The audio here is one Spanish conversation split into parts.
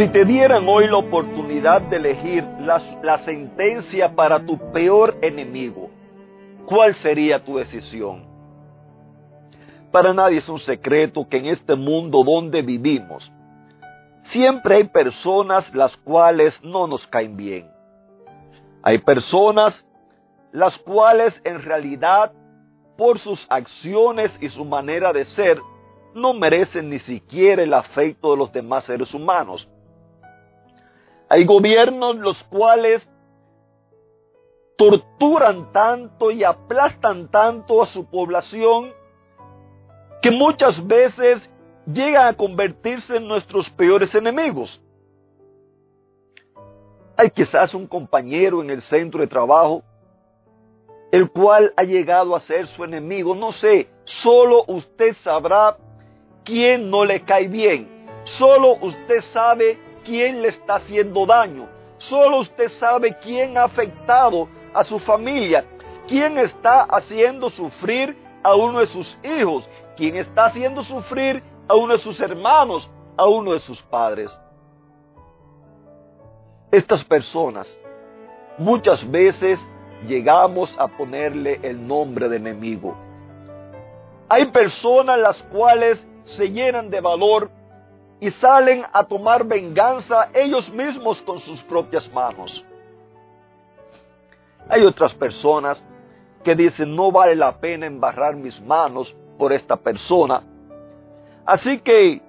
Si te dieran hoy la oportunidad de elegir la, sentencia para tu peor enemigo, ¿cuál sería tu decisión? Para nadie es un secreto que en este mundo donde vivimos, siempre hay personas las cuales no nos caen bien. Hay personas las cuales en realidad por sus acciones y su manera de ser no merecen ni siquiera el afecto de los demás seres humanos. Hay gobiernos los cuales torturan tanto y aplastan tanto a su población que muchas veces llegan a convertirse en nuestros peores enemigos. Hay quizás un compañero en el centro de trabajo el cual ha llegado a ser su enemigo. No sé, solo usted sabrá quién no le cae bien. Solo usted sabe quién le está haciendo daño. Solo usted sabe quién ha afectado a su familia, quién está haciendo sufrir a uno de sus hijos, quién está haciendo sufrir a uno de sus hermanos, a uno de sus padres. Estas personas muchas veces llegamos a ponerle el nombre de enemigo. Hay personas las cuales se llenan de valor y salen a tomar venganza ellos mismos con sus propias manos. Hay otras personas que dicen no vale la pena embarrar mis manos por esta persona, así que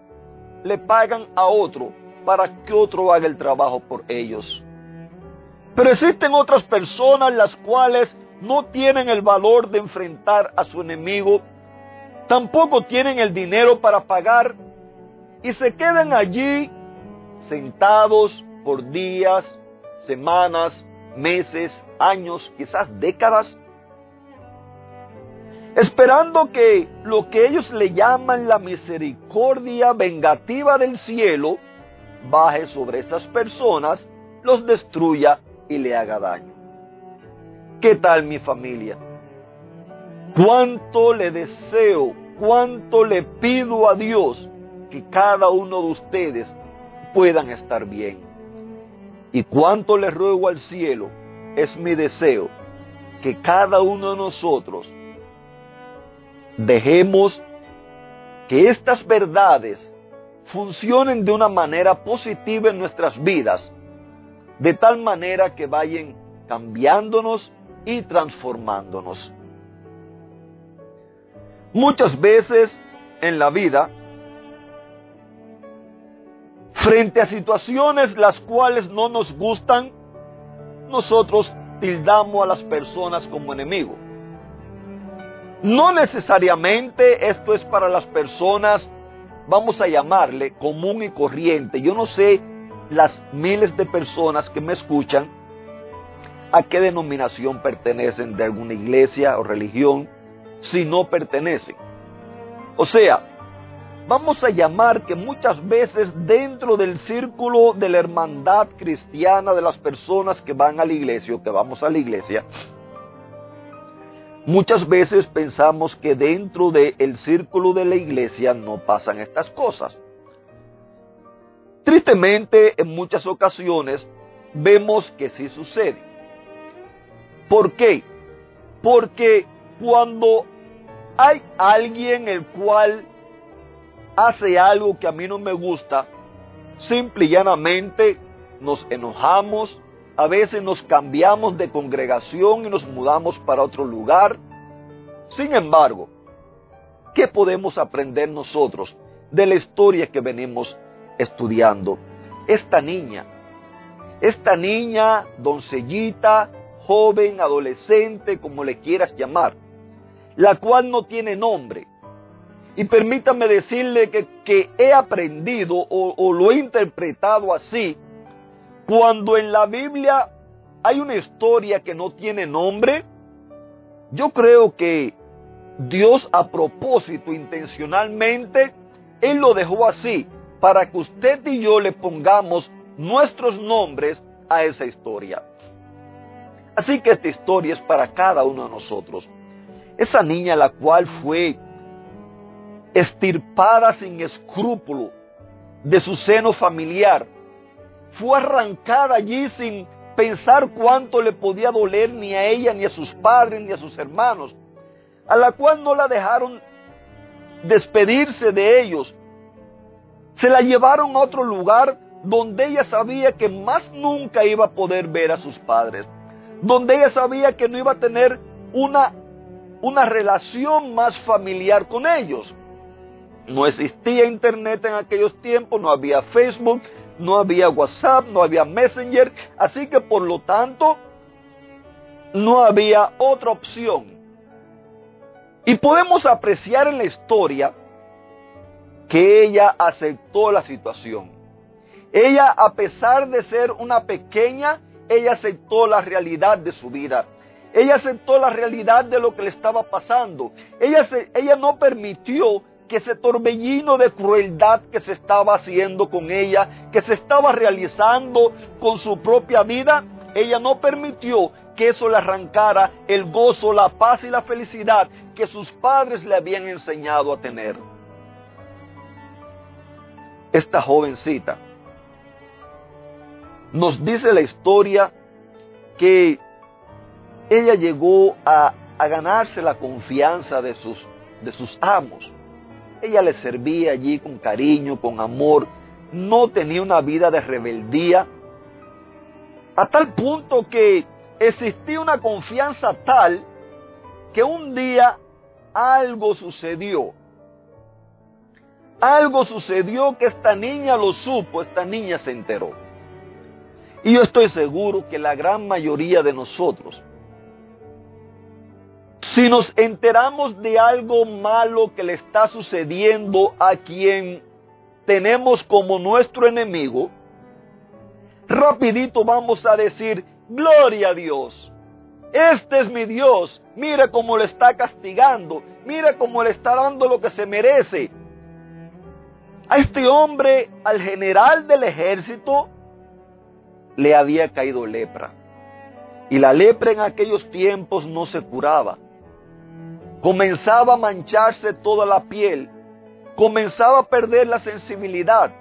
le pagan a otro para que otro haga el trabajo por ellos. Pero existen otras personas las cuales no tienen el valor de enfrentar a su enemigo, tampoco tienen el dinero para pagar y se quedan allí sentados por días, semanas, meses, años, quizás décadas, esperando que lo que ellos le llaman la misericordia vengativa del cielo baje sobre esas personas, los destruya y le haga daño. ¿Qué tal mi familia? ¿Cuánto le deseo, cuánto le pido a Dios que cada uno de ustedes puedan estar bien. Y cuanto les ruego al cielo, es mi deseo que cada uno de nosotros dejemos que estas verdades funcionen de una manera positiva en nuestras vidas, de tal manera que vayan cambiándonos y transformándonos. Muchas veces en la vida Frente a situaciones las cuales no nos gustan, nosotros tildamos a las personas como enemigo. No necesariamente esto es para las personas, vamos a llamarle común y corriente. Yo no sé las miles de personas que me escuchan a qué denominación pertenecen de alguna iglesia o religión, si no pertenecen. O sea, vamos a llamar que muchas veces dentro del círculo de la hermandad cristiana de las personas que van a la iglesia o que vamos a la iglesia, muchas veces pensamos que dentro del círculo de la iglesia no pasan estas cosas. Tristemente, en muchas ocasiones vemos que sí sucede. ¿Por qué? Porque cuando hay alguien el cual hace algo que a mí no me gusta, simple y llanamente nos enojamos, a veces nos cambiamos de congregación y nos mudamos para otro lugar. Sin embargo, ¿qué podemos aprender nosotros de la historia que venimos estudiando? Esta niña, esta niña, doncellita, joven, adolescente, como le quieras llamar, la cual no tiene nombre, Y permítame decirle que, he aprendido o, o lo he interpretado así. Cuando en la Biblia hay una historia que no tiene nombre, yo creo que Dios a propósito, intencionalmente, Él lo dejó así para que usted y yo le pongamos nuestros nombres a esa historia. Así que esta historia es para cada uno de nosotros. Esa niña la cual fue estirpada sin escrúpulo de su seno familiar, fue arrancada allí sin pensar cuánto le podía doler ni a ella, ni a sus padres, ni a sus hermanos, a la cual no la dejaron despedirse de ellos. Se la llevaron a otro lugar donde ella sabía que más nunca iba a poder ver a sus padres, donde ella sabía que no iba a tener una, una relación más familiar con ellos. No existía internet en aquellos tiempos, no había Facebook, no había WhatsApp, no había Messenger, así que por lo tanto no había otra opción. Y podemos apreciar en la historia que ella aceptó la situación. Ella, a pesar de ser una pequeña, ella aceptó la realidad de su vida. Ella aceptó la realidad de lo que le estaba pasando. Ella, ella no permitió que ese torbellino de crueldad que se estaba haciendo con ella, que se estaba realizando con su propia vida, ella no permitió que eso le arrancara el gozo, la paz y la felicidad que sus padres le habían enseñado a tener. Esta jovencita nos dice la historia que ella llegó a, ganarse la confianza de sus amos. Ella le servía allí con cariño, con amor. No tenía una vida de rebeldía. A tal punto que existía una confianza tal que un día algo sucedió. Algo sucedió que esta niña lo supo, esta niña se enteró. Y yo estoy seguro que la gran mayoría de nosotros si nos enteramos de algo malo que le está sucediendo a quien tenemos como nuestro enemigo, rapidito vamos a decir, gloria a Dios. Este es mi Dios. Mira cómo le está castigando. Mira cómo le está dando lo que se merece. A este hombre, al general del ejército, le había caído lepra. Y la lepra en aquellos tiempos no se curaba comenzaba a mancharse toda la piel, comenzaba a perder la sensibilidad,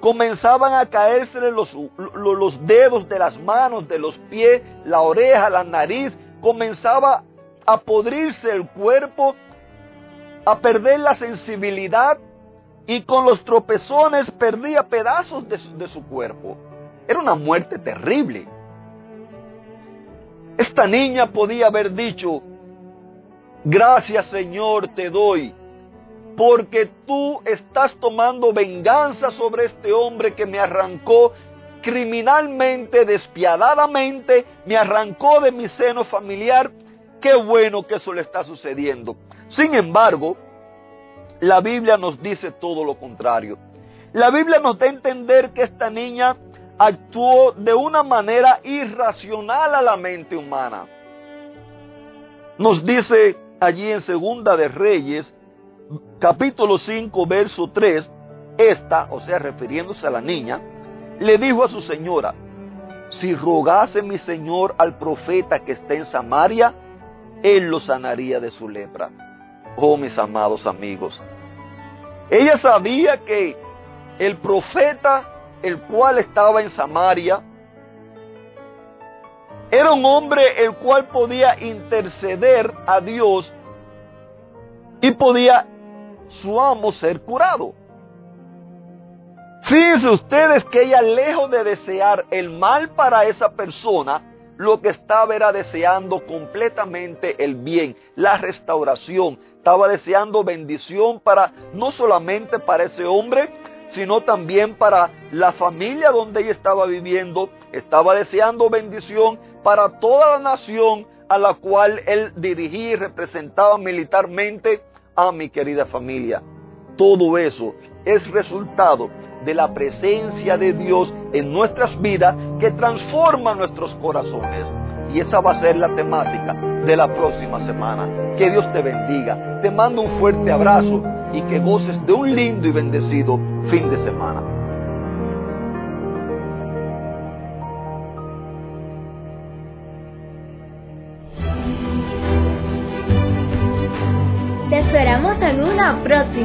comenzaban a caerse los, los dedos de las manos, de los pies, la oreja, la nariz, comenzaba a podrirse el cuerpo, a perder la sensibilidad y con los tropezones perdía pedazos de de su cuerpo. Era una muerte terrible. Esta niña podía haber dicho, Gracias Señor te doy, porque tú estás tomando venganza sobre este hombre que me arrancó criminalmente, despiadadamente, me arrancó de mi seno familiar. Qué bueno que eso le está sucediendo. Sin embargo, la Biblia nos dice todo lo contrario. La Biblia nos da a entender que esta niña actuó de una manera irracional a la mente humana. Nos dice allí en Segunda de Reyes, capítulo 5, verso 3, esta, o sea, refiriéndose a la niña, le dijo a su señora, si rogase mi señor al profeta que está en Samaria, él lo sanaría de su lepra. Oh, mis amados amigos. Ella sabía que el profeta, el cual estaba en Samaria, era un hombre el cual podía interceder a Dios y podía su amo ser curado. Fíjense ustedes que ella, lejos de desear el mal para esa persona, lo que estaba era deseando completamente el bien, la restauración. Estaba deseando bendición para, no solamente para ese hombre, sino también para la familia donde ella estaba viviendo. Estaba deseando bendición para toda la nación a la cual él dirigía y representaba militarmente Ah, mi querida familia, todo eso es resultado de la presencia de Dios en nuestras vidas que transforma nuestros corazones. Y esa va a ser la temática de la próxima semana. Que Dios te bendiga. Te mando un fuerte abrazo y que goces de un lindo y bendecido fin de semana.